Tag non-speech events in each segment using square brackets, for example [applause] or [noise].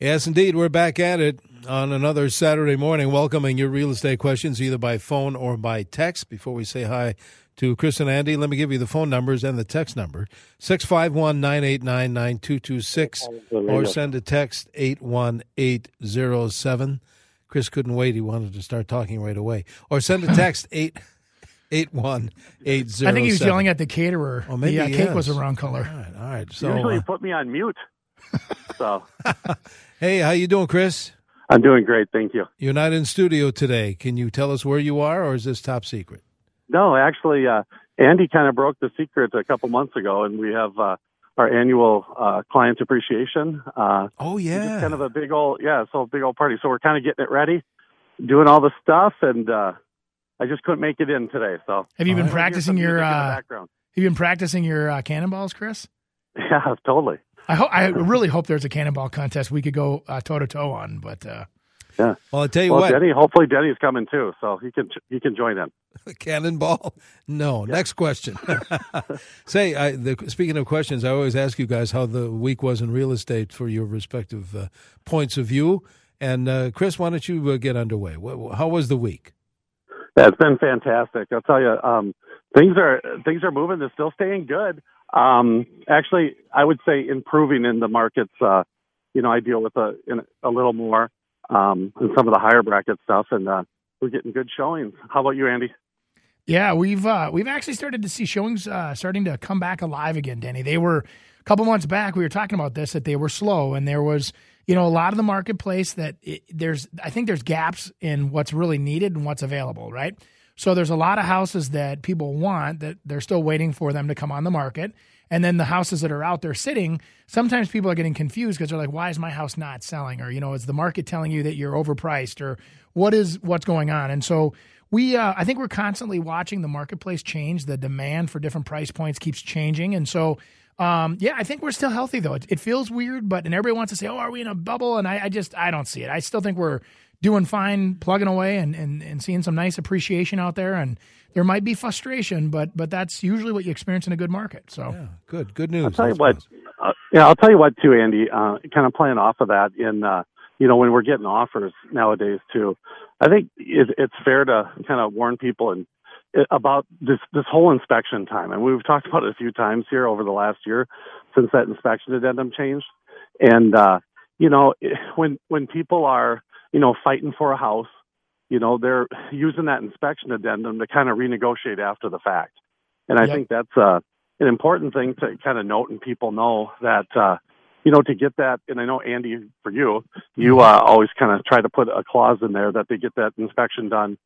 Yes, indeed. We're back at it on another Saturday morning, welcoming your real estate questions either by phone or by text. Before we say hi to Chris and Andy, let me give you the phone numbers and the text number 651 989 9226 or send a text 81807. Chris couldn't wait. He wanted to start talking right away. Or send a [laughs] text 8. 81807. I think he was yelling at the caterer. Oh, maybe the uh, cake was the wrong color. All right, all right. So, Usually you put me on mute. So [laughs] hey, how you doing, Chris? I'm doing great, thank you. You're not in studio today. Can you tell us where you are, or is this top secret? No, actually, uh, Andy kind of broke the secret a couple months ago, and we have uh, our annual uh, client appreciation. Uh, Oh just yeah, kind of a big old yeah, so a big old party. So we're kind of getting it ready, doing all the stuff, and uh, I just couldn't make it in today. So Have you been right. practicing your music in the uh, background? Have you been practicing your uh, cannonballs, Chris? [laughs] Yeah, totally. I hope. I really hope there's a cannonball contest we could go toe to toe on. But uh, Yeah. well, I tell you Well, what, Denny. Hopefully, Denny's coming too, so he can he can join in. [laughs] cannonball. No, next question. [laughs] Say, I, the, speaking of questions, I always ask you guys how the week was in real estate for your respective uh, points of view. And uh, Chris, why don't you uh, get underway? How was the week? Yeah, it's been fantastic. I'll tell you, um, things are things are moving. They're still staying good. Um, actually, I would say improving in the markets. Uh, you know, I deal with a in a little more um, in some of the higher bracket stuff, and uh, we're getting good showings. How about you, Andy? yeah, we've uh, we've actually started to see showings uh, starting to come back alive again, Danny. They were a couple months back. We were talking about this that they were slow, and there was you know a lot of the marketplace that it, there's I think there's gaps in what's really needed and what's available, right? So there's a lot of houses that people want that they're still waiting for them to come on the market. And then the houses that are out there sitting, sometimes people are getting confused because they're like, why is my house not selling? Or, you know, is the market telling you that you're overpriced or what is what's going on? And so we uh, I think we're constantly watching the marketplace change. The demand for different price points keeps changing. And so um, yeah, I think we're still healthy though. It, it feels weird, but and everybody wants to say, "Oh, are we in a bubble?" And I, I just I don't see it. I still think we're doing fine, plugging away, and, and and seeing some nice appreciation out there. And there might be frustration, but but that's usually what you experience in a good market. So Yeah, good, good news. I'll tell you what. Uh, yeah, I'll tell you what too, Andy. Uh, kind of playing off of that in uh, you know when we're getting offers nowadays too. I think it, it's fair to kind of warn people and uh, about this this whole inspection time, and we've talked [laughs] about it a few times here over the last year since that inspection addendum changed. And uh, you know [laughs] when when people are you know fighting for a house, you know they're using that inspection addendum to kind of renegotiate after the fact. And I Yep. think that's uh, an important thing to kind of note and people know that uh, you know to get that. And I know Andy, for you, you uh, always kind of try to put a clause in there that they get that inspection done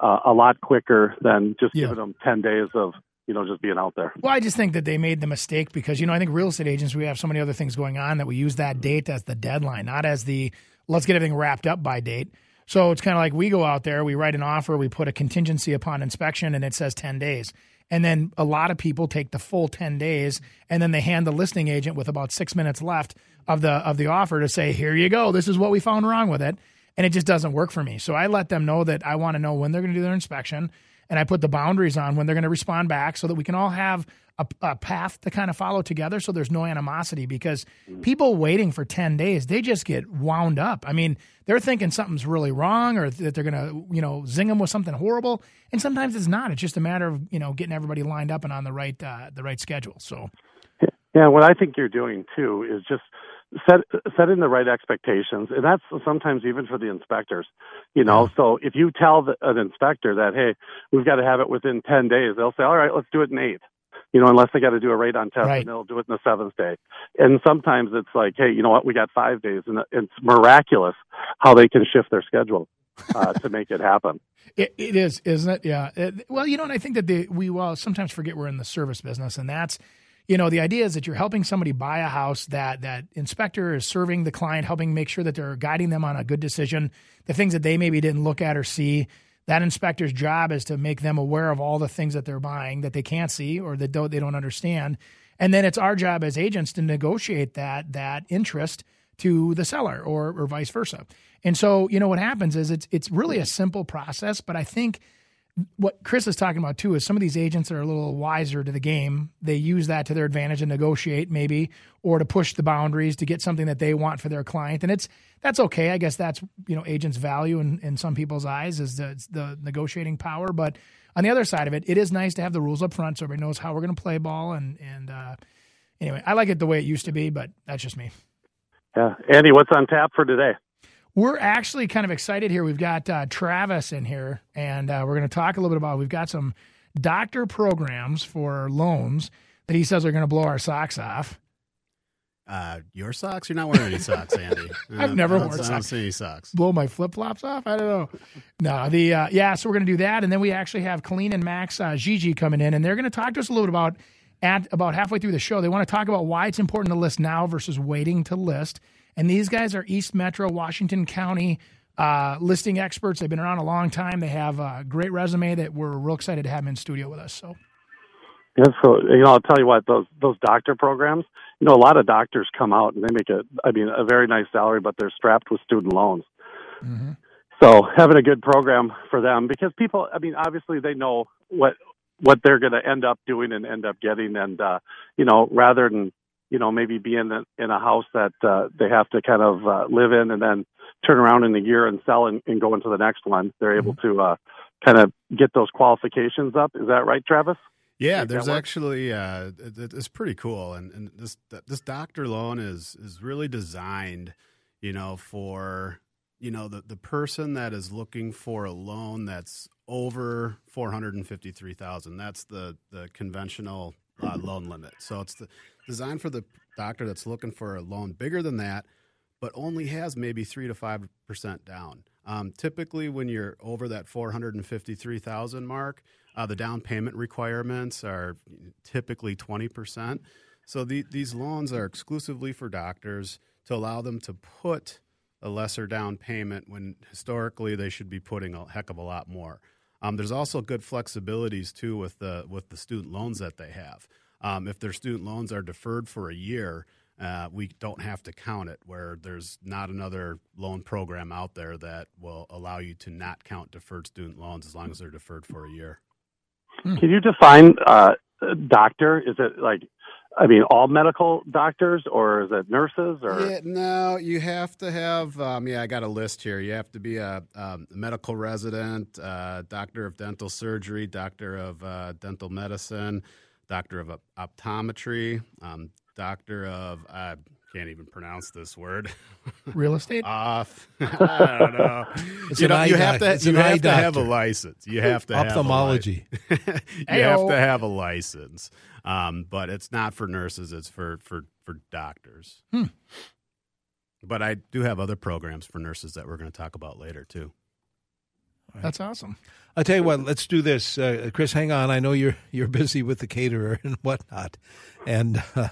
uh, a lot quicker than just Yeah. giving them ten days of you know just being out there. Well, I just think that they made the mistake because, you know, I think real estate agents, we have so many other things going on that we use that date as the deadline, not as the let's get everything wrapped up by date. So it's kind of like we go out there, we write an offer, we put a contingency upon inspection, and it says 10 days. And then a lot of people take the full 10 days and then they hand the listing agent with about six minutes left of the of the offer to say, here you go, this is what we found wrong with it. And it just doesn't work for me. So I let them know that I want to know when they're going to do their inspection and I put the boundaries on when they're going to respond back so that we can all have a, a path to kind of follow together so there's no animosity because people waiting for 10 days they just get wound up. I mean they're thinking something's really wrong or that they're going to you know zing them with something horrible. And sometimes it's not. It's just a matter of you know getting everybody lined up and on the right uh, the right schedule. So Yeah, what I think you're doing too is just set setting the right expectations, and that's sometimes even for the inspectors. You know, so if you tell the, an inspector that hey, we've got to have it within ten days, they'll say, all right, let's do it in eight. You know, unless they got to do a radon test, Right. and they'll do it in the seventh day. And sometimes it's like, hey, you know what, we got five days, and it's miraculous how they can shift their schedule uh, to make it happen. [laughs] It, it is, isn't it? Yeah. It- well, you know, and I think that the, we well sometimes forget we're in the service business, and that's, you know, the idea is that you're helping somebody buy a house that that inspector is serving the client, helping make sure that they're guiding them on a good decision, the things that they maybe didn't look at or see. That inspector's job is to make them aware of all the things that they're buying that they can't see or that don't, they don't understand. And then it's our job as agents to negotiate that that interest to the seller or, or vice versa. And so, you know, what happens is it's it's really a simple process, but I think what Chris is talking about too is some of these agents are a little wiser to the game. They use that to their advantage and negotiate maybe or to push the boundaries to get something that they want for their client. And it's that's okay. I guess that's you know agents' value in, in some people's eyes is the the negotiating power. But on the other side of it, it is nice to have the rules up front so everybody knows how we're going to play ball. And and uh, anyway, I like it the way it used to be, but that's just me. Yeah, Andy, what's on tap for today? We're actually kind of excited here. We've got uh, Travis in here, and uh, we're going to talk a little bit about. We've got some doctor programs for loans that he says are going to blow our socks off. Uh, your socks? You're not wearing any socks, Andy. [laughs] I've never worn I don't socks. see any socks. Blow my flip flops off? I don't know. No, the uh, yeah. So we're going to do that, and then we actually have Colleen and Max uh, Gigi coming in, and they're going to talk to us a little bit about at about halfway through the show. They want to talk about why it's important to list now versus waiting to list. And these guys are East Metro Washington County uh, listing experts. They've been around a long time. They have a great resume that we're real excited to have them in studio with us. So Yeah, so you know, I'll tell you what those those doctor programs. You know, a lot of doctors come out and they make a, I mean, a very nice salary, but they're strapped with student loans. So having a good program for them because people, I mean, obviously they know what what they're going to end up doing and end up getting, and uh, you know, rather than you know maybe be in a, in a house that uh, they have to kind of uh, live in and then turn around in a year and sell and, and go into the next one, they're able to uh, kind of get those qualifications up. Is that right, Travis? Yeah, Make there's actually uh, it, it- it's pretty cool, and, and this this doctor loan is is really designed, you know, for you know the the person that is looking for a loan that's over four hundred and fifty three thousand. That's the the conventional uh, loan limit. So it's the, designed for the doctor that's looking for a loan bigger than that, but only has maybe three to five percent down. Um, typically, when you're over that four hundred and fifty-three thousand mark, uh, the down payment requirements are typically twenty percent. So the, these loans are exclusively for doctors to allow them to put a lesser down payment when historically they should be putting a heck of a lot more. Um, there's also good flexibilities too with the with the student loans that they have. Um, if their student loans are deferred for a year, uh, we don't have to count it. Where there's not another loan program out there that will allow you to not count deferred student loans as long as they're deferred for a year. Can you define uh, doctor? Is it like, I mean, all medical doctors, or is it nurses, or Yeah, no, you have to have. Um, yeah, I got a list here. You have to be a, um, medical resident, uh, doctor of dental surgery, doctor of uh, dental medicine, doctor of optometry, um, doctor of I can't even pronounce this word. [laughs] real estate. Off, [laughs] I don't know. [laughs] It's you know, you have to. it's You have to have a license. You have to have a li- Ophthalmology. you have to have a license, um, but it's not for nurses. It's for for for doctors. But I do have other programs for nurses that we're going to talk about later too. That's awesome. I'll tell you what. Let's do this, uh, Chris. Hang on. I know you're you're busy with the caterer [laughs] and whatnot, and uh,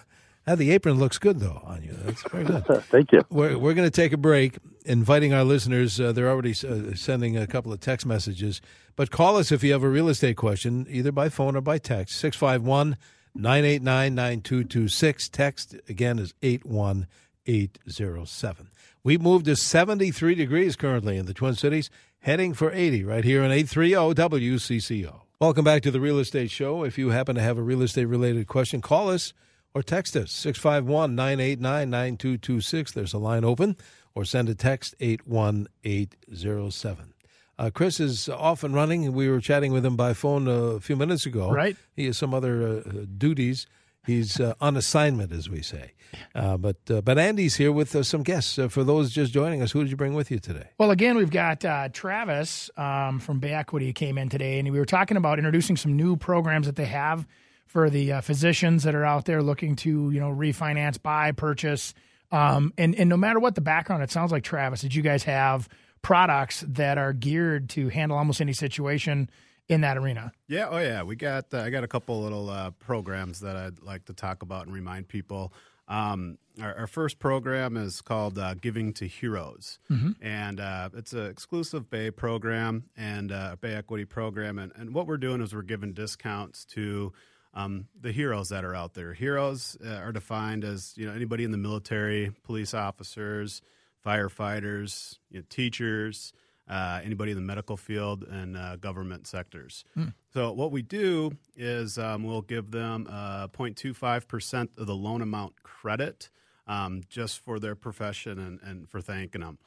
the apron looks good though on you. That's very good. [laughs] thank you. We're, we're going to take a break, inviting our listeners. Uh, they're already uh, sending a couple of text messages. But call us if you have a real estate question, either by phone or by text. 651 989 9226. Text again is 81807. We've moved to 73 degrees currently in the Twin Cities, heading for 80 right here on 830 WCCO. Welcome back to the Real Estate Show. If you happen to have a real estate related question, call us or text us 651 989 9226. There's a line open, or send a text 81807. Uh, Chris is off and running. We were chatting with him by phone a few minutes ago. Right. He has some other uh, duties. He's uh, on assignment, as we say. Uh, but uh, but Andy's here with uh, some guests. Uh, for those just joining us, who did you bring with you today? Well, again, we've got uh, Travis um, from Bay Equity came in today, and we were talking about introducing some new programs that they have for the physicians that are out there looking to, you know, refinance, buy, purchase, um, and and no matter what the background, it sounds like Travis that you guys have products that are geared to handle almost any situation in that arena. Yeah, oh yeah, we got uh, I got a couple little uh, programs that I'd like to talk about and remind people. Um, our, our, first program is called uh, Giving to Heroes, mm-hmm. and uh, it's an exclusive Bay program and uh, Bay Equity program. And, and, what we're doing is we're giving discounts to um, the heroes that are out there. Heroes uh, are defined as you know anybody in the military, police officers, firefighters, you know, teachers uh, anybody in the medical field and uh, government sectors. Mm. So what we do is um, we'll give them uh, 0.25% of the loan amount credit um, just for their profession and, and for thanking them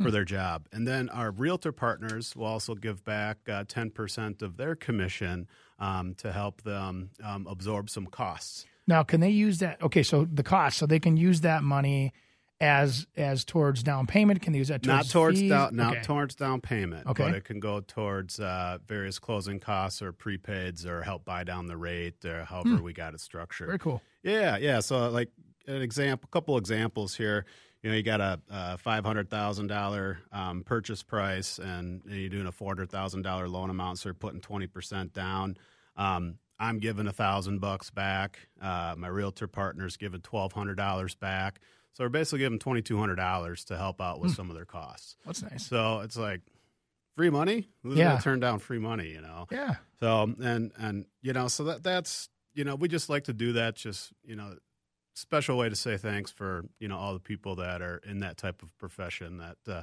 mm. for their job. And then our realtor partners will also give back uh, 10% of their commission um, to help them um, absorb some costs. Now, can they use that? Okay, so the cost, so they can use that money – as as towards down payment? Can they use that towards not towards fees? down not okay. towards down payment, okay. but it can go towards uh, various closing costs or prepaids or help buy down the rate or however hmm. we got it structured. Very cool. Yeah, yeah. So like an example, a couple examples here. You know, you got a, a five hundred thousand dollar um, purchase price, and, and, you're doing a four hundred thousand dollar loan amount, so you're putting twenty percent down. Um, I'm giving a thousand bucks back. Uh, my realtor partner's giving twelve hundred dollars back. So we're basically giving twenty two hundred dollars to help out with mm. some of their costs. That's nice. So it's like free money. Who's yeah. gonna turn down free money? You know. Yeah. So and and you know so that that's you know we just like to do that. Just you know special way to say thanks for you know all the people that are in that type of profession that uh,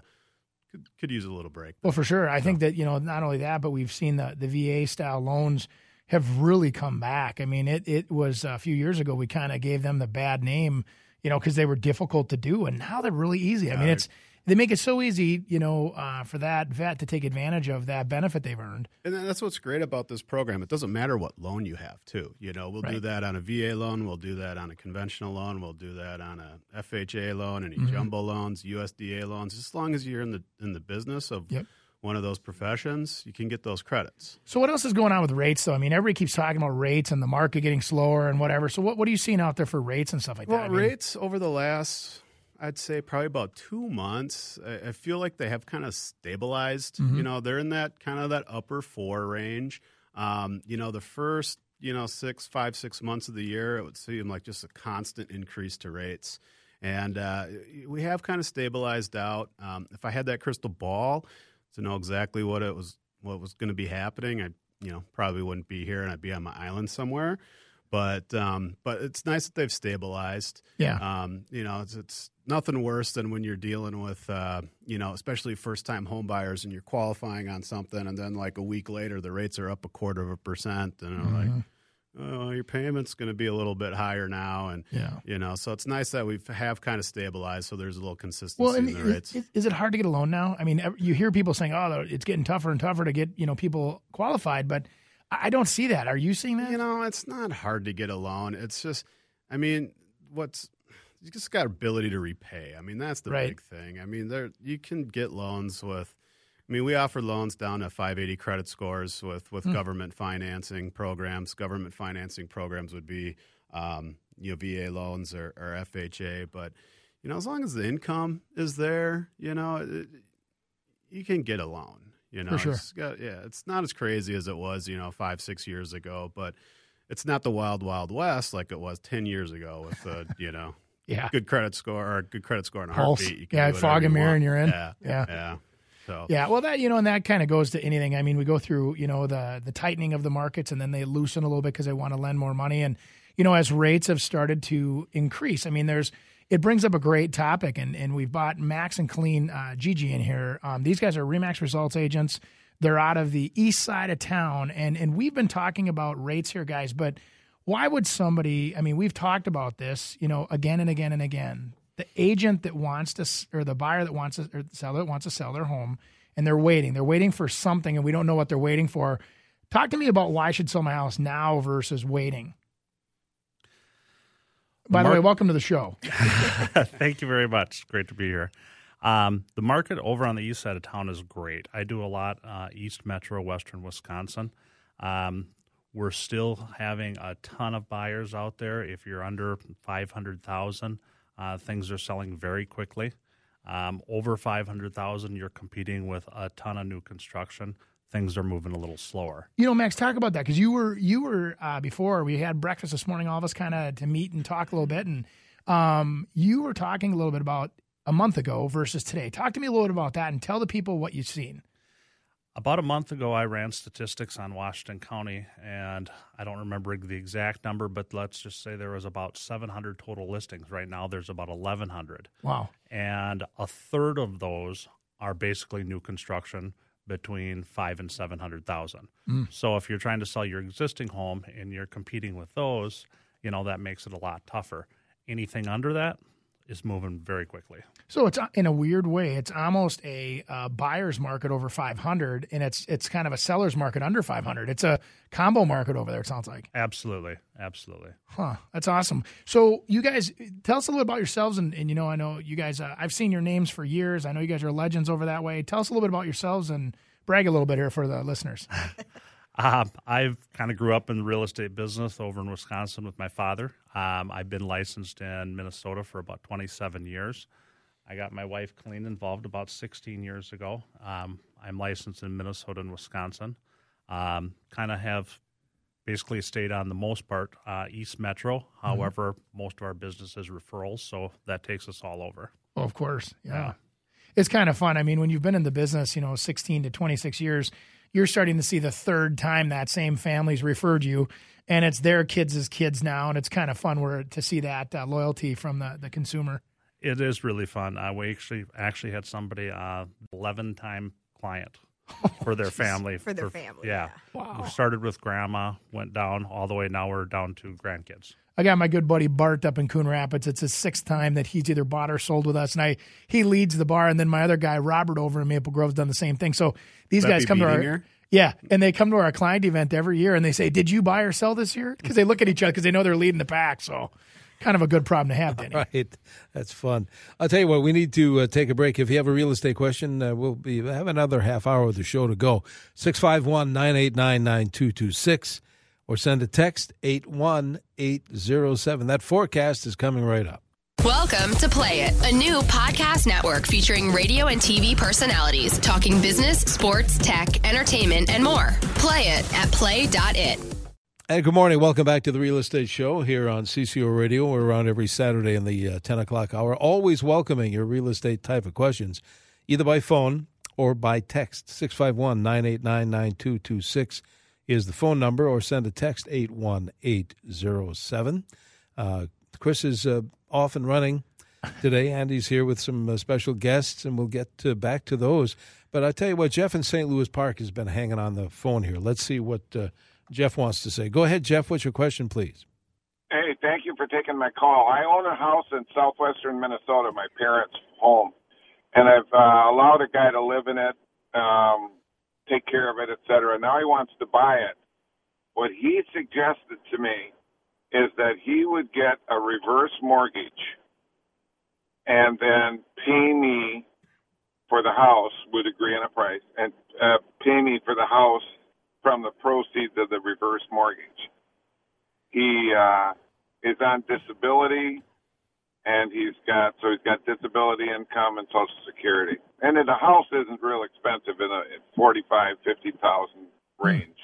could could use a little break. Well, for sure. I so. think that you know not only that, but we've seen the the VA style loans have really come back. I mean, it it was a few years ago we kind of gave them the bad name you know, because they were difficult to do, and now they're really easy. I mean, it's they make it so easy, you know, uh, for that vet to take advantage of that benefit they've earned. And that's what's great about this program. It doesn't matter what loan you have, too. You know, we'll right. do that on a VA loan, we'll do that on a conventional loan, we'll do that on a FHA loan, any mm-hmm. jumbo loans, USDA loans. As long as you're in the in the business of yep one of those professions, you can get those credits. So, what else is going on with rates, though? I mean, everybody keeps talking about rates and the market getting slower and whatever. So, what, what are you seeing out there for rates and stuff like well, that? Well, rates over the last, I'd say, probably about two months, I, I feel like they have kind of stabilized. Mm-hmm. You know, they're in that kind of that upper four range. Um, you know, the first, you know, six, five, six months of the year, it would seem like just a constant increase to rates. And uh, we have kind of stabilized out. Um, if I had that crystal ball, to know exactly what it was what was going to be happening. I you know probably wouldn't be here and I'd be on my island somewhere. But um, but it's nice that they've stabilized. Yeah. Um, you know, it's, it's nothing worse than when you're dealing with uh, you know, especially first time home buyers and you're qualifying on something and then like a week later the rates are up a quarter of a percent and mm-hmm. like oh, your payment's going to be a little bit higher now, and yeah. you know, so it's nice that we have kind of stabilized, so there's a little consistency well, in the rates. Is, is it hard to get a loan now? I mean, you hear people saying, "Oh, it's getting tougher and tougher to get you know people qualified," but I don't see that. Are you seeing that? You know, it's not hard to get a loan. It's just, I mean, what's you just got ability to repay. I mean, that's the right. big thing. I mean, there you can get loans with I mean, we offer loans down to 580 credit scores with with mm. government financing programs. Government financing programs would be um, you know VA loans or, or, FHA, but you know as long as the income is there, you know it, you can get a loan. You know, For sure. It's got, yeah, it's not as crazy as it was, you know, five six years ago, but it's not the wild wild west like it was 10 years ago with uh, [laughs] you know yeah good credit score or good credit score and a heartbeat. yeah, fog and mirror, and you're in. Yeah, yeah, yeah. So yeah, well, that you know, and that kind of goes to anything. I mean, we go through you know the the tightening of the markets, and then they loosen a little bit because they want to lend more money, and you know, as rates have started to increase, I mean, there's it brings up a great topic, and and we've bought Max and Colleen uh, Gigi in here. Um, these guys are Remax results agents. They're out of the east side of town, and and we've been talking about rates here, guys, but. Why would somebody? I mean, we've talked about this, you know, again and again and again the agent that wants to or the buyer that wants to or the seller that wants to sell their home and they're waiting. They're waiting for something and we don't know what they're waiting for. Talk to me about why i should sell my house now versus waiting. By the way welcome to the show. [laughs] Thank you very much. Great to be here. Um, the market over on the east side of town is great. I do a lot uh, east metro western wisconsin. Um, we're still having a ton of buyers out there. If you're under 500000 uh, things are selling very quickly. Um, over 500,000, you're competing with a ton of new construction. things are moving a little slower. You know, Max, talk about that because you were you were uh, before we had breakfast this morning, all of us kind of to meet and talk a little bit, and um, you were talking a little bit about a month ago versus today. Talk to me a little bit about that and tell the people what you've seen. About a month ago, I ran statistics on Washington County, and I don't remember the exact number, but let's just say there was about 700 total listings. Right now, there's about 1,100. Wow. And a third of those are basically new construction between five and 700,000. Mm. So if you're trying to sell your existing home and you're competing with those, you know, that makes it a lot tougher. Anything under that is moving very quickly. So it's uh, in a weird way, it's almost a uh, buyer's market over 500, and it's it's kind of a seller's market under 500. It's a combo market over there. It sounds like. Absolutely, absolutely. Huh. That's awesome. So you guys tell us a little about yourselves, and, and you know, I know you guys. Uh, I've seen your names for years. I know you guys are legends over that way. Tell us a little bit about yourselves and brag a little bit here for the listeners. [laughs] Um, I've kind of grew up in the real estate business over in Wisconsin with my father. Um, I've been licensed in Minnesota for about 27 years. I got my wife Colleen involved about 16 years ago. Um, I'm licensed in Minnesota and Wisconsin. Um, kind of have basically stayed on the most part uh, East Metro. However, most of our business is referrals, so that takes us all over. Oh, of course. Yeah. Yeah. It's kind of fun. I mean, when you've been in the business, you know, 16 to 26 years, you're starting to see the third time that same family's referred you and it's their kids' as kids now. And it's kind of fun where to see that uh, loyalty from the, the consumer. It is really fun. Uh, we actually actually had somebody, uh, 11 time client for their [laughs] family. For their family, Yeah. Wow. We started with grandma, went down all the way. Now we're down to grandkids. I got my good buddy Bart up in Coon Rapids. It's his sixth time that he's either bought or sold with us, and I he leads the bar. And then my other guy Robert over in Maple Grove's done the same thing. So these Would guys come to our Beating her? yeah, and they come to our client event every year, and they say, "Did you buy or sell this year?" Because they look at each other because they know they're leading the pack. So kind of a good problem to have, [laughs] Denny. Right. That's fun. I'll tell you what, we need to uh, take a break. If you have a real estate question, uh, we'll be have another half hour of the show to go. 651 989 9226 or send a text 81807. That forecast is coming right up. Welcome to Play It, a new podcast network featuring radio and TV personalities talking business, sports, tech, entertainment, and more. Play it at play.it. And good morning. Welcome back to the Real Estate Show here on CCO Radio. We're around every Saturday in the uh, 10 o'clock hour, always welcoming your real estate type of questions, either by phone or by text. 651 989 9226 is the phone number, or send a text 81807. Uh, Chris is uh, off and running today. Andy's here with some uh, special guests, and we'll get to, back to those. But I tell you what, Jeff in St. Louis Park has been hanging on the phone here. Let's see what uh, Jeff wants to say. Go ahead, Jeff. What's your question, please? Hey, thank you for taking my call. I own a house in southwestern Minnesota, my parents' home, and I've uh, allowed a guy to live in it, um, take care of it, et cetera. Now he wants to buy it. What he suggested to me is that he would get a reverse mortgage and then pay me for the house, would agree on a price, and uh, pay me for the house from the proceeds of the reverse mortgage. He uh, is on disability, and he's got so he's got disability income and Social Security. And then the house isn't real expensive in a forty-five, fifty thousand range.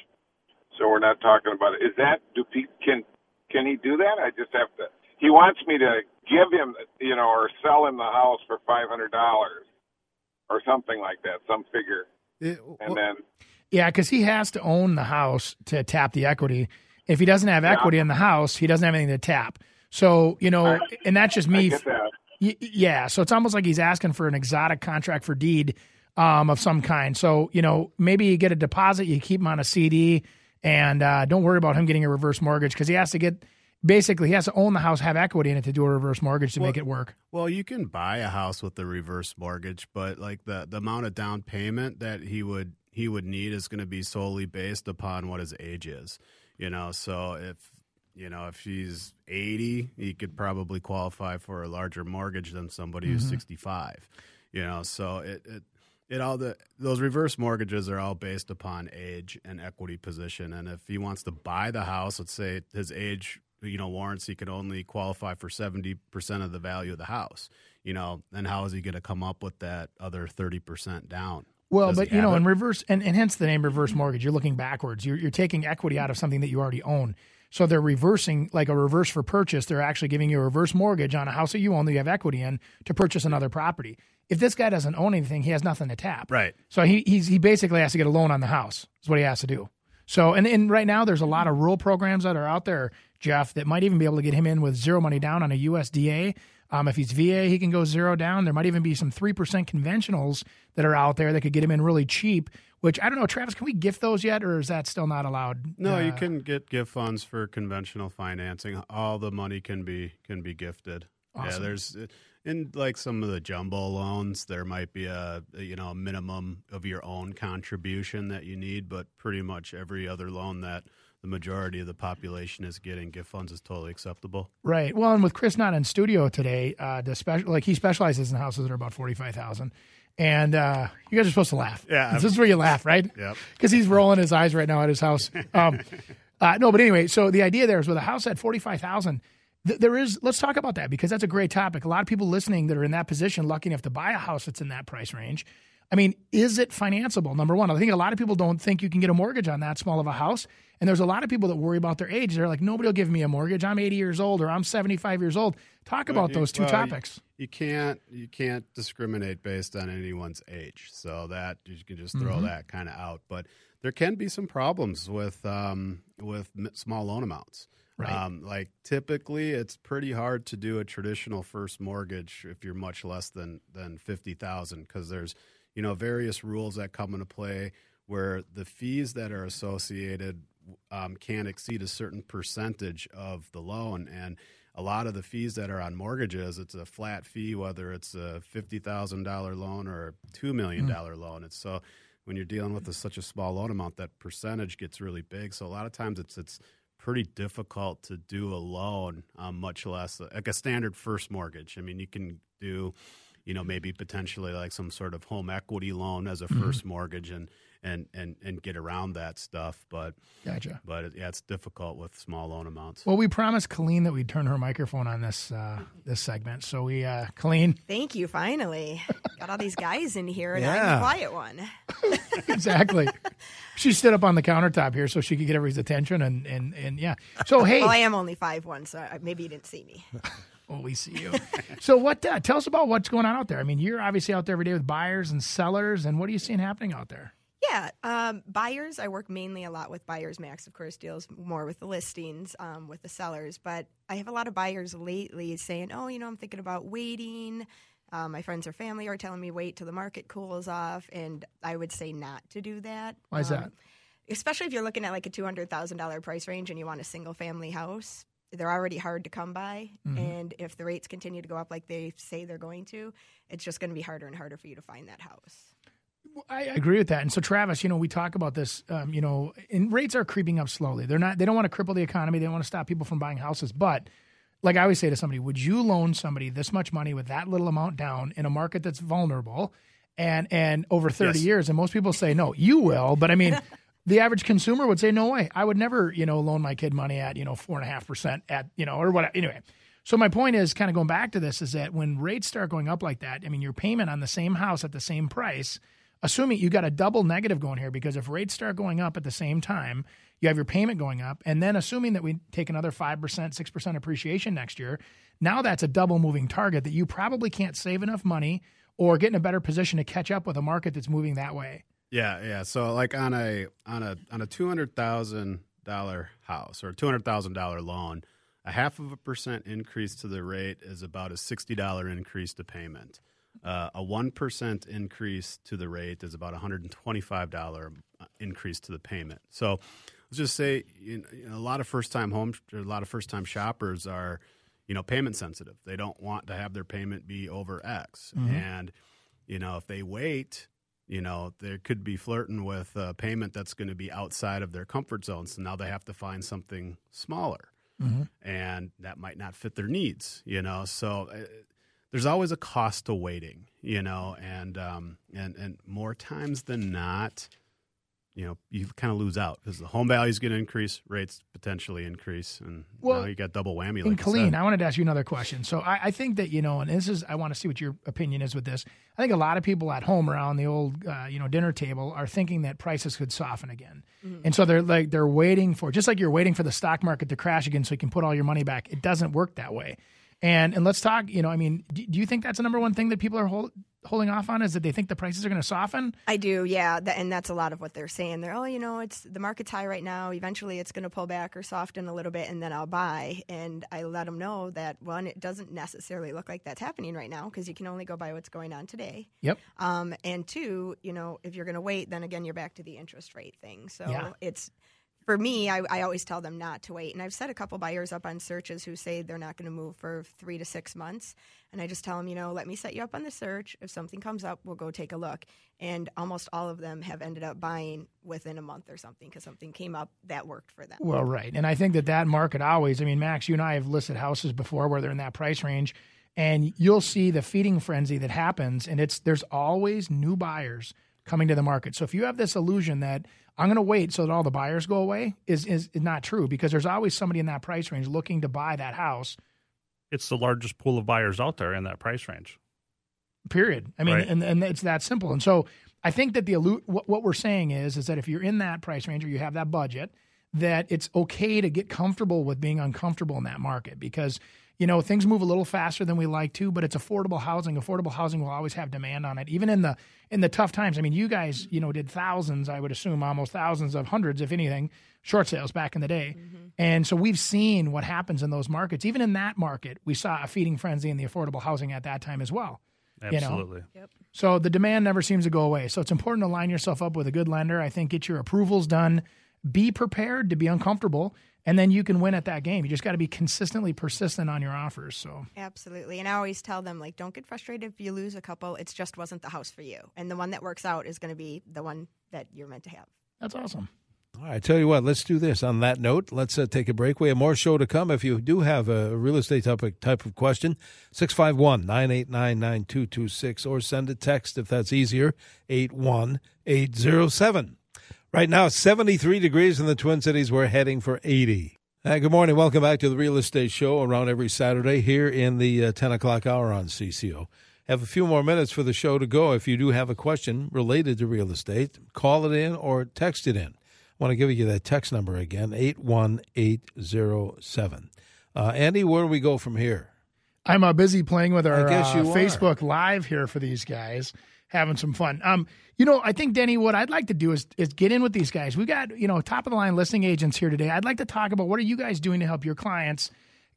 So we're not talking about it. Is that do pe- can can he do that? I just have to. He wants me to give him, you know, or sell him the house for five hundred dollars, or something like that, some figure, and then Yeah, because he has to own the house to tap the equity. If he doesn't have equity in the house, he doesn't have anything to tap. So you know, and that's just me. get that. Yeah, so it's almost like he's asking for an exotic contract for deed um, of some kind. So you know, maybe you get a deposit, you keep him on a CD, and uh, don't worry about him getting a reverse mortgage because he has to get basically he has to own the house, have equity in it to do a reverse mortgage to make it work. Well, you can buy a house with a reverse mortgage, but like the the amount of down payment that he would he would need is going to be solely based upon what his age is. You know, so if you know if he's 80, he could probably qualify for a larger mortgage than somebody who's Mhm. 65. You know, so it it it all the those reverse mortgages are all based upon age and equity position and if he wants to buy the house let's say his age you know warrants he could only qualify for 70% of the value of the house you know then how is he going to come up with that other 30% down Well, but you know, have in reverse, and, and hence the name reverse mortgage. You're looking backwards. You're, you're taking equity out of something that you already own. So they're reversing, like a reverse for purchase. They're actually giving you a reverse mortgage on a house that you own that you have equity in to purchase another property. If this guy doesn't own anything, he has nothing to tap. Right. So he he's, he basically has to get a loan on the house. Is what he has to do. So and and right now there's a lot of rural programs that are out there, Jeff, that might even be able to get him in with zero money down on a USDA. Um, if he's VA, he can go zero down. There might even be some three percent conventionals that are out there that could get him in really cheap. Which I don't know, Travis. Can we gift those yet, or is that still not allowed? No, you Uh, can get gift funds for conventional financing. All the money can be can be gifted. Yeah, there's in like some of the jumbo loans, there might be a you know a minimum of your own contribution that you need, but pretty much every other loan that the majority of the population is getting gift funds is totally acceptable. Right. Well, and with Chris not in studio today, uh, the special like he specializes in houses that are about forty five thousand, and uh, you guys are supposed to laugh. Yeah. this is where you laugh, right? Yep. Because he's rolling his eyes right now at his house. [laughs] Um, uh, no, but anyway, so the idea there is with a house at forty five thousand. Th- there is. Let's talk about that because that's a great topic. A lot of people listening that are in that position, lucky enough to buy a house that's in that price range. I mean, is it financeable? Number one, I think a lot of people don't think you can get a mortgage on that small of a house. And there's a lot of people that worry about their age. They're like, nobody will give me a mortgage. I'm 80 years old or I'm 75 years old. Talk about you- those two well, topics. You, can't you can't discriminate based on anyone's age, so that you can just throw Mhm. that kind of out. But there can be some problems with um, with small loan amounts. Right. Um, like typically, it's pretty hard to do a traditional first mortgage if you're much less than than fifty thousand because there's you know various rules that come into play where the fees that are associated um, can't exceed a certain percentage of the loan. And a lot of the fees that are on mortgages it's a flat fee whether it's a $50000 loan or a $2 million Mm. loan. It's so when you're dealing with a, such a small loan amount that percentage gets really big. So a lot of times it's it's pretty difficult to do a loan um, much less like a standard first mortgage. I mean you can do you know maybe potentially like some sort of home equity loan as a Mhm. 1st mortgage and and and and get around that stuff but Gotcha. but it, yeah it's difficult with small loan amounts Well, we promised Colleen that we'd turn her microphone on this uh, this segment. So we, uh, Colleen, [laughs] Thank you. Finally, got all these guys in here, and I'm Yeah. the quiet one. [laughs] [laughs] exactly. she stood up on the countertop here so she could get everybody's attention. And, and, and yeah. So, hey. well, I am only five one, so maybe you didn't see me. Well, we see you. [laughs] so, what? Uh, tell us about what's going on out there. I mean, you're obviously out there every day with buyers and sellers, and what are you seeing happening out there? Yeah, um, buyers. I work mainly a lot with buyers. Max, of course, deals more with the listings, um, with the sellers. But I have a lot of buyers lately saying, "Oh, you know, I'm thinking about waiting." Um, my friends or family are telling me wait till the market cools off, and I would say not to do that. Why is Um, that? Especially if you're looking at like a two hundred thousand dollar price range and you want a single family house. They're already hard to come by, Mhm. and if the rates continue to go up like they say they're going to, it's just going to be harder and harder for you to find that house. I agree with that. And so, Travis, you know, we talk about this. Um, you know, and rates are creeping up slowly. They're not. They don't want to cripple the economy. They don't want to stop people from buying houses. But like I always say to somebody, would you loan somebody this much money with that little amount down in a market that's vulnerable, and and over thirty Yes. years? And most people say no. You will, but I mean. [laughs] The average consumer would say, "No way! I would never, you know, loan my kid money at, you know, four and a half percent at, you know, or what." Anyway, so my point is, kind of going back to this, is that when rates start going up like that, I mean, your payment on the same house at the same price assuming you got a double negative going here because if rates start going up at the same time, you have your payment going up, and then assuming that we take another five percent, six percent appreciation next year, now that's a double moving target that you probably can't save enough money or get in a better position to catch up with a market that's moving that way. Yeah, yeah. So like on a on a on a two hundred thousand dollar house or two hundred thousand dollar loan, a half of a percent increase to the rate is about a sixty dollar increase to payment. Uh, a one percent increase to the rate is about a hundred and twenty five dollar increase to the payment. So let's just say you know, a lot of first time home a lot of first time shoppers are you know payment sensitive. They don't want to have their payment be over X, Mhm. and you know if they wait you know, they could be flirting with a payment that's going to be outside of their comfort zone. So now they have to find something smaller, Mhm. and that might not fit their needs. You know, so uh, there's always a cost to waiting. You know, and um, and and more times than not, you know you kind of lose out because the home value is going to increase, rates potentially increase, and Well, now you got double whammy. Like And you Colleen. I wanted to ask you another question. So I, I think that you know, and this is I want to see what your opinion is with this. I think a lot of people at home around the old uh, you know dinner table are thinking that prices could soften again, and so they're like they're waiting for just like you're waiting for the stock market to crash again so you can put all your money back. It doesn't work that way. And and let's talk. You know, I mean, do, do you think that's the number one thing that people are hold, holding off on is that they think the prices are going to soften? I do, yeah, Th- and that's a lot of what they're saying. They're, oh, you know, it's the market's high right now. Eventually, it's going to pull back or soften a little bit, and then I'll buy. And I let them know that one, it doesn't necessarily look like that's happening right now because you can only go by what's going on today. Yep. Um, and two, you know, if you're going to wait, then again, you're back to the interest rate thing. So Yeah. it's for me, I, I always tell them not to wait. And I've set a couple buyers up on searches who say they're not going to move for three to six months. And I just tell them, you know, let me set you up on the search. If something comes up, we'll go take a look. And almost all of them have ended up buying within a month or something because something came up that worked for them. Well, right. And I think that that market always, I mean, Max, you and I have listed houses before where they're in that price range, and you'll see the feeding frenzy that happens. And it's there's always new buyers coming to the market. So if you have this illusion that I'm going to wait so that all the buyers go away, is, is is not true because there's always somebody in that price range looking to buy that house. It's the largest pool of buyers out there in that price range. Period. I mean, Right. and, and it's that simple. And so I think that the what we're saying is is that if you're in that price range or you have that budget, that it's okay to get comfortable with being uncomfortable in that market because you know things move a little faster than we like to, but it's affordable housing. Affordable housing will always have demand on it, even in the in the tough times. I mean, you guys, you know, did thousands, I would assume, almost thousands of hundreds, if anything, short sales back in the day. Mm-hmm. And so we've seen what happens in those markets. Even in that market, we saw a feeding frenzy in the affordable housing at that time as well. you know? Absolutely. So the demand never seems to go away. So it's important to line yourself up with a good lender. I think get your approvals done. Be prepared to be uncomfortable, and then you can win at that game. You just got to be consistently persistent on your offers. So Absolutely. And I always tell them, like, don't get frustrated if you lose a couple. It's just wasn't the house for you. And the one that works out is going to be the one that you're meant to have. that's awesome. All right, tell you what, let's do this. On that note, let's uh, take a break. We have more show to come. If you do have a real estate topic type of question, 651 989 9226, or send a text if that's easier, 81807. Right now, 73 degrees in the Twin Cities. We're heading for 80. Uh, good morning. Welcome back to the Real Estate Show around every Saturday here in the uh, 10 o'clock hour on CCO. Have a few more minutes for the show to go. If you do have a question related to real estate, call it in or text it in. I want to give you that text number again 81807. Uh, Andy, where do we go from here? I'm uh, busy playing with our I guess uh. Facebook Live here for these guys, having some fun. Um, you know, I think Denny, what I'd like to do is is get in with these guys. We got you know top of the line listing agents here today. I'd like to talk about what are you guys doing to help your clients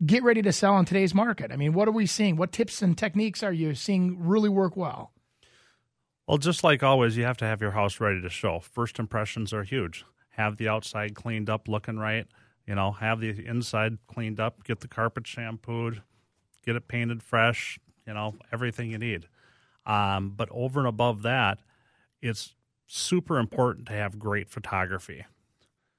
get ready to sell in today's market. I mean, what are we seeing? What tips and techniques are you seeing really work well? Well, just like always, you have to have your house ready to show. First impressions are huge. Have the outside cleaned up, looking right. You know, have the inside cleaned up. Get the carpet shampooed. Get it painted fresh. You know, everything you need. Um, but over and above that, it's super important to have great photography.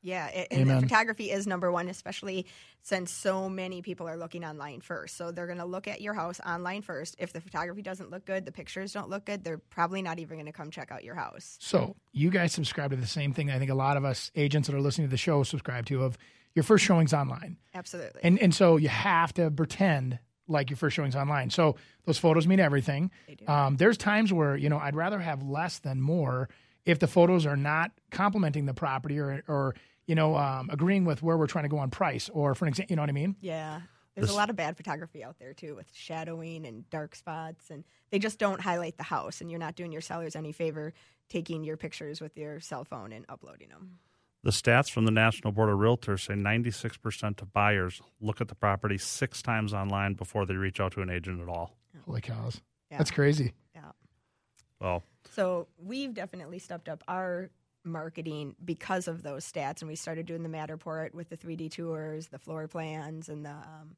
Yeah, a- and the photography is number one, especially since so many people are looking online first. So they're going to look at your house online first. If the photography doesn't look good, the pictures don't look good, they're probably not even going to come check out your house. So you guys subscribe to the same thing. I think a lot of us agents that are listening to the show subscribe to of your first showings online. Absolutely. And and so you have to pretend like your first showings online. So those photos mean everything. Um, there's times where you know I'd rather have less than more if the photos are not complementing the property or or you know um, agreeing with where we're trying to go on price or for an example, you know what I mean? Yeah. There's a lot of bad photography out there too with shadowing and dark spots and they just don't highlight the house and you're not doing your sellers any favor taking your pictures with your cell phone and uploading them. The stats from the National Board of Realtors say 96% of buyers look at the property six times online before they reach out to an agent at all. Holy cows, Yeah. that's crazy. Yeah. Well, So we've definitely stepped up our marketing because of those stats, and we started doing the Matterport with the 3D tours, the floor plans, and the um,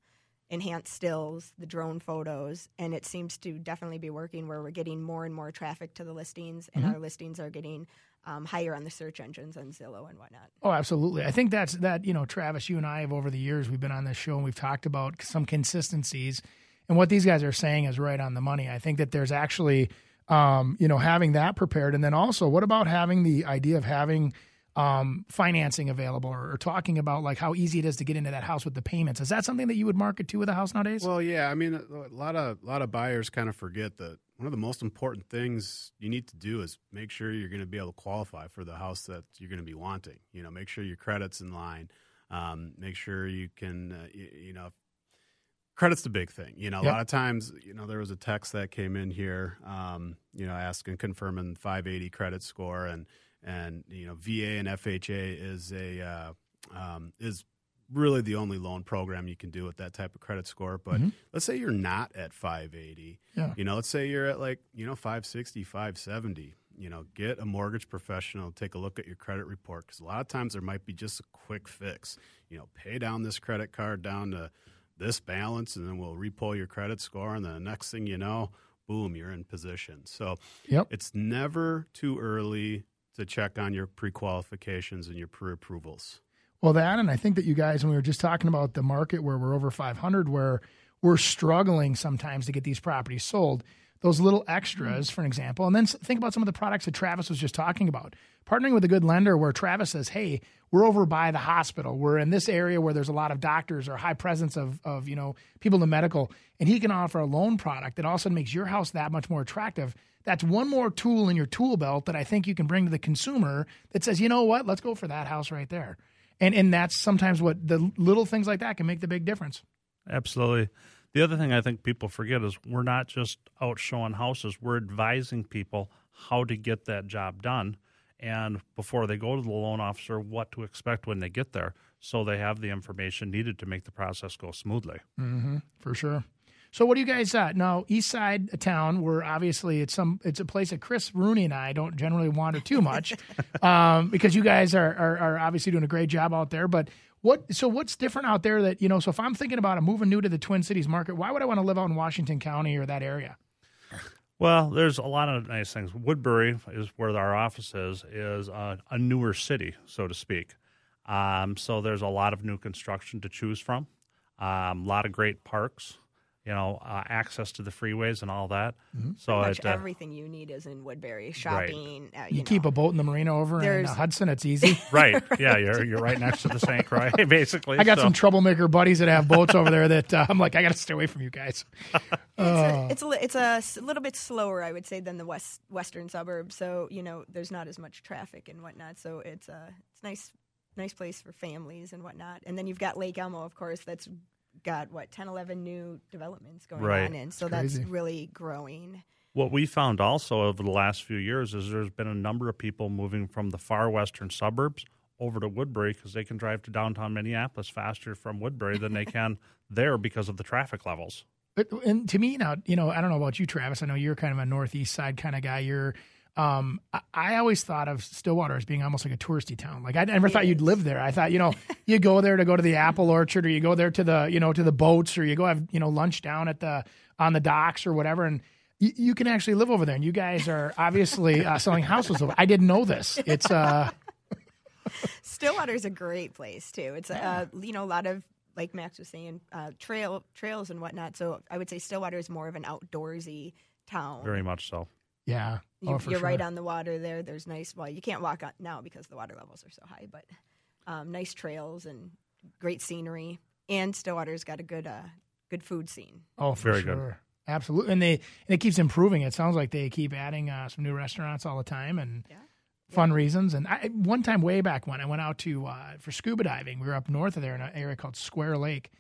enhanced stills, the drone photos, and it seems to definitely be working. Where we're getting more and more traffic to the listings, and our listings are getting um, higher on the search engines on Zillow and whatnot. Oh, absolutely. I think that's that, you know, Travis, you and I have over the years, we've been on this show and we've talked about some consistencies. And what these guys are saying is right on the money. I think that there's actually um, you know, having that prepared, and then also, what about having the idea of having um, financing available, or, or talking about like how easy it is to get into that house with the payments? Is that something that you would market to with a house nowadays? Well, yeah. I mean, a a lot of a lot of buyers kind of forget that one of the most important things you need to do is make sure you're going to be able to qualify for the house that you're going to be wanting. You know, make sure your credit's in line. Um, make sure you can, uh, you, you know, credit's the big thing. You know, a Yep. lot of times, you know, there was a text that came in here, um, you know, asking confirming 580 credit score and and you know VA and FHA is a uh, um, is really the only loan program you can do with that type of credit score. But Mhm. let's say you're not at 580. Yeah. You know, let's say you're at like, you know, 560, 570. You know, get a mortgage professional, take a look at your credit report because a lot of times there might be just a quick fix. You know, pay down this credit card down to this balance and then we'll repull your credit score. And then the next thing you know, boom, you're in position. So Yep. it's never too early to check on your pre qualifications and your pre approvals. Well, that, and I think that you guys, when we were just talking about the market where we're over 500, where we're struggling sometimes to get these properties sold, those little extras, for an example, and then think about some of the products that Travis was just talking about. Partnering with a good lender where Travis says, hey, we're over by the hospital. We're in this area where there's a lot of doctors or high presence of, of you know, people in the medical, and he can offer a loan product that all of a sudden makes your house that much more attractive. That's one more tool in your tool belt that I think you can bring to the consumer that says, you know what, let's go for that house right there and and that's sometimes what the little things like that can make the big difference. Absolutely. The other thing I think people forget is we're not just out showing houses, we're advising people how to get that job done and before they go to the loan officer, what to expect when they get there so they have the information needed to make the process go smoothly. Mm-hmm, for sure. So, what do you guys uh, now? East side of town, where obviously it's some it's a place that Chris Rooney and I don't generally wander too much, [laughs] um, because you guys are, are are obviously doing a great job out there. But what so what's different out there that you know? So if I'm thinking about a moving new to the Twin Cities market, why would I want to live out in Washington County or that area? Well, there's a lot of nice things. Woodbury is where our office is, is a, a newer city, so to speak. Um, so there's a lot of new construction to choose from. Um, a lot of great parks, you know, uh, access to the freeways and all that. So Pretty much it, uh, everything you need is in Woodbury. Shopping, uh, You, you, keep a boat in the marina over in There's- uh, Hudson. It's easy. [laughs] right, yeah, you're you're right next to the St. Croix, [laughs] basically. I got so- some troublemaker buddies that have boats over there that uh, I'm like, I got to stay away from you guys. [laughs] Uh, it's a, it's a s- little bit slower, I would say, than the west western suburbs. So you know, there's not as much traffic and whatnot. So it's a it's nice nice place for families and whatnot. And then you've got Lake Elmo, of course, that's got what 10, 11 new developments going Right. on in. So that's really growing. What we found also over the last few years is there's been a number of people moving from the far western suburbs over to Woodbury because they can drive to downtown Minneapolis faster from Woodbury than they can [laughs] there because of the traffic levels. But and to me now, you know, I don't know about you, Travis. I know you're kind of a northeast side kind of guy. You're, um, I, I always thought of Stillwater as being almost like a touristy town. Like I never thought you'd live there. I thought, you know, [laughs] you go there to go to the apple orchard, or you go there to the, you know, to the boats, or you go have, you know, lunch down at the on the docks or whatever, and. You, you can actually live over there, and you guys are obviously uh, selling houses. Over. I didn't know this. It's uh, [laughs] Stillwater is a great place too. It's uh, you know a lot of like Max was saying uh, trail trails and whatnot. So I would say Stillwater is more of an outdoorsy town. Very much so. Yeah. You, oh, for you're right on the water there. There's nice. Well, you can't walk on now because the water levels are so high, but um, nice trails and great scenery. And Stillwater's got a good uh, good food scene. Oh, for Very good. sure. Absolutely. And they and it keeps improving. It sounds like they keep adding uh, some new restaurants all the time and fun reasons. And I, one time way back when I went out to uh, for scuba diving, we were up north of there in an area called Square Lake.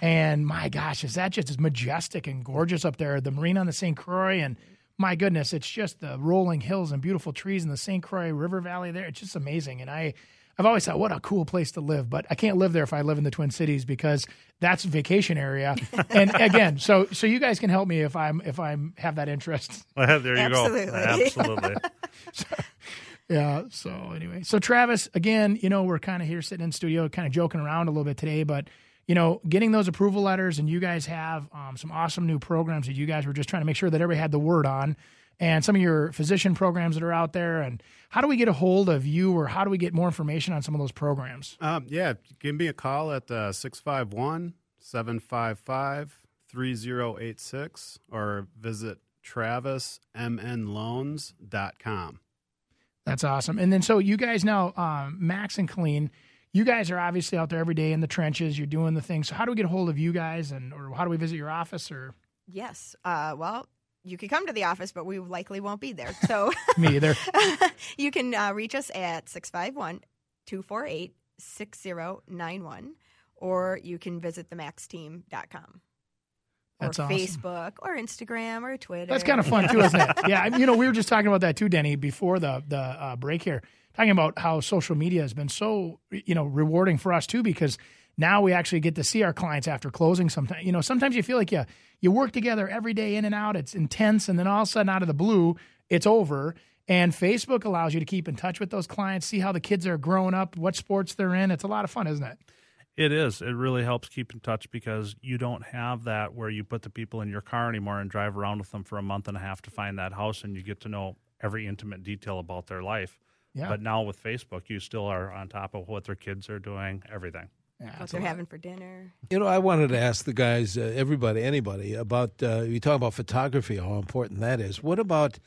And my gosh, is that just as majestic and gorgeous up there? The marina on the St. Croix and my goodness, it's just the rolling hills and beautiful trees in the St. Croix River Valley there. It's just amazing. And I I've always thought, what a cool place to live, but I can't live there if I live in the Twin Cities because that's vacation area. [laughs] and again, so so you guys can help me if I'm if I'm have that interest. [laughs] there you Absolutely. go. Absolutely. [laughs] Yeah. So anyway, so Travis, again, you know, we're kind of here sitting in studio, kind of joking around a little bit today, but you know, getting those approval letters, and you guys have um, some awesome new programs that you guys were just trying to make sure that everybody had the word on, and some of your physician programs that are out there. And how do we get a hold of you, or how do we get more information on some of those programs? Um, yeah, give me a call at uh, 651 755 3086 or visit travismnloans.com. That's awesome. And then so you guys now, um, Max and Colleen, you guys are obviously out there every day in the trenches. You're doing the thing. So how do we get a hold of you guys, and or how do we visit your office? Or Yes. Uh, well, you could come to the office, but we likely won't be there. So [laughs] me either. [laughs] you can uh, reach us at 651 248 6091, or you can visit themaxteam.com. That's or awesome. Facebook or Instagram or Twitter. That's kind of fun too, isn't it? [laughs] Yeah, I- you know, we were just talking about that too, Denny, before the the uh, break here, talking about how social media has been so you know rewarding for us too because now we actually get to see our clients after closing. Sometimes, you know, sometimes you feel like you you work together every day in and out. It's intense, and then all of a sudden, out of the blue, it's over. And Facebook allows you to keep in touch with those clients, see how the kids are growing up, what sports they're in. It's a lot of fun, isn't it? It is. It really helps keep in touch because you don't have that where you put the people in your car anymore and drive around with them for a month and a half to find that house and you get to know every intimate detail about their life. Yeah. But now with Facebook, you still are on top of what their kids are doing, everything. what they're having for dinner. You know, I wanted to ask the guys, uh, everybody, anybody, about uh, you talk about photography, how important that is. What about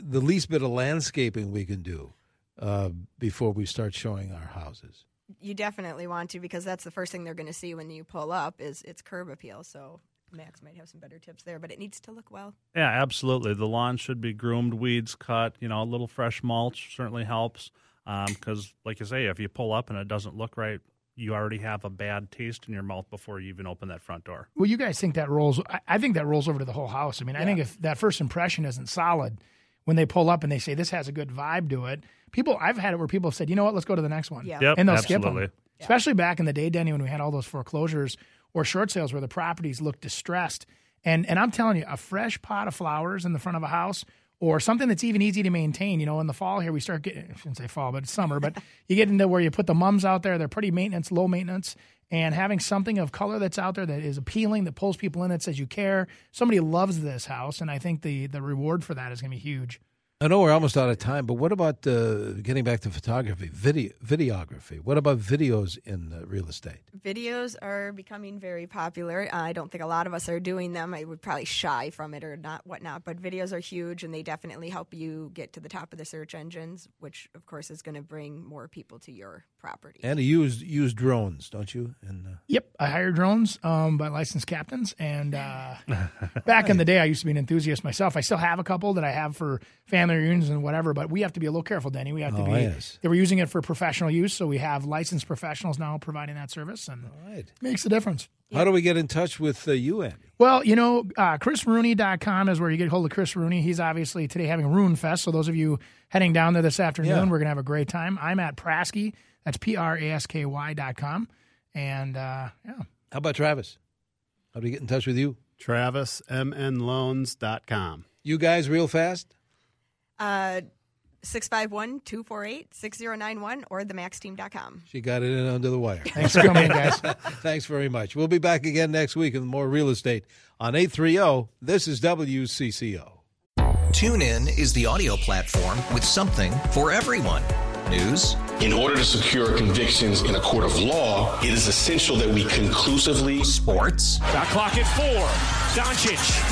the least bit of landscaping we can do uh, before we start showing our houses? You definitely want to because that's the first thing they're going to see when you pull up is its curb appeal. So Max might have some better tips there, but it needs to look well. Yeah, absolutely. The lawn should be groomed, weeds cut. You know, a little fresh mulch certainly helps. Um, because, like you say, if you pull up and it doesn't look right, you already have a bad taste in your mouth before you even open that front door. Well, you guys think that rolls? I, I think that rolls over to the whole house. I mean, I think if that first impression isn't solid, when they pull up and they say this has a good vibe to it, people I've had it where people have said, you know what, let's go to the next one, Yeah. Yep, and they'll skip absolutely. them. Especially back in the day, Denny, when we had all those foreclosures or short sales where the properties looked distressed. And and I'm telling you, a fresh pot of flowers in the front of a house or something that's even easy to maintain. You know, in the fall here we start getting I shouldn't say fall, but it's summer, but [laughs] you get into where you put the mums out there, they're pretty maintenance, low maintenance. And having something of color that's out there that is appealing, that pulls people in, that says you care. Somebody loves this house, and I think the the reward for that is going to be huge. I know we're almost out of time, but what about uh, getting back to photography, video, videography? What about videos in uh, real estate? Videos are becoming very popular. Uh, I don't think a lot of us are doing them. I would probably shy from it or not, whatnot. But videos are huge, and they definitely help you get to the top of the search engines, which of course is going to bring more people to your property. And you use use drones, don't you? And uh, Yep, I hire drones um, by licensed captains, and uh, [laughs] back in the day, I used to be an enthusiast myself. I still have a couple that I have for family reunions and whatever, but we have to be a little careful, Denny. We have to Oh, be. yes. They were using it for professional use, so we have licensed professionals now providing that service, and right. makes a difference. how do we get in touch with uh, you, Andy? Well, you know, uh, ChrisRooney.com is where you get hold of Chris Rooney. He's obviously today having a Rune Fest. So those of you heading down there this afternoon, Yeah. we're going to have a great time. I'm at Prasky. That's P R A S K Y dot com. And uh, yeah. How about Travis? How do we get in touch with you? TravisMNLoans.com. You guys, real fast. Uh, 651 248 6091 or themaxteam.com. She got it in under the wire. Thanks for coming guys. [laughs] Thanks very much. We'll be back again next week with more real estate on 830. This is WCCO. TuneIn is the audio platform with something for everyone. News, In order to secure convictions in a court of law, it is essential that we conclusively sports, Shot clock at four. Doncic.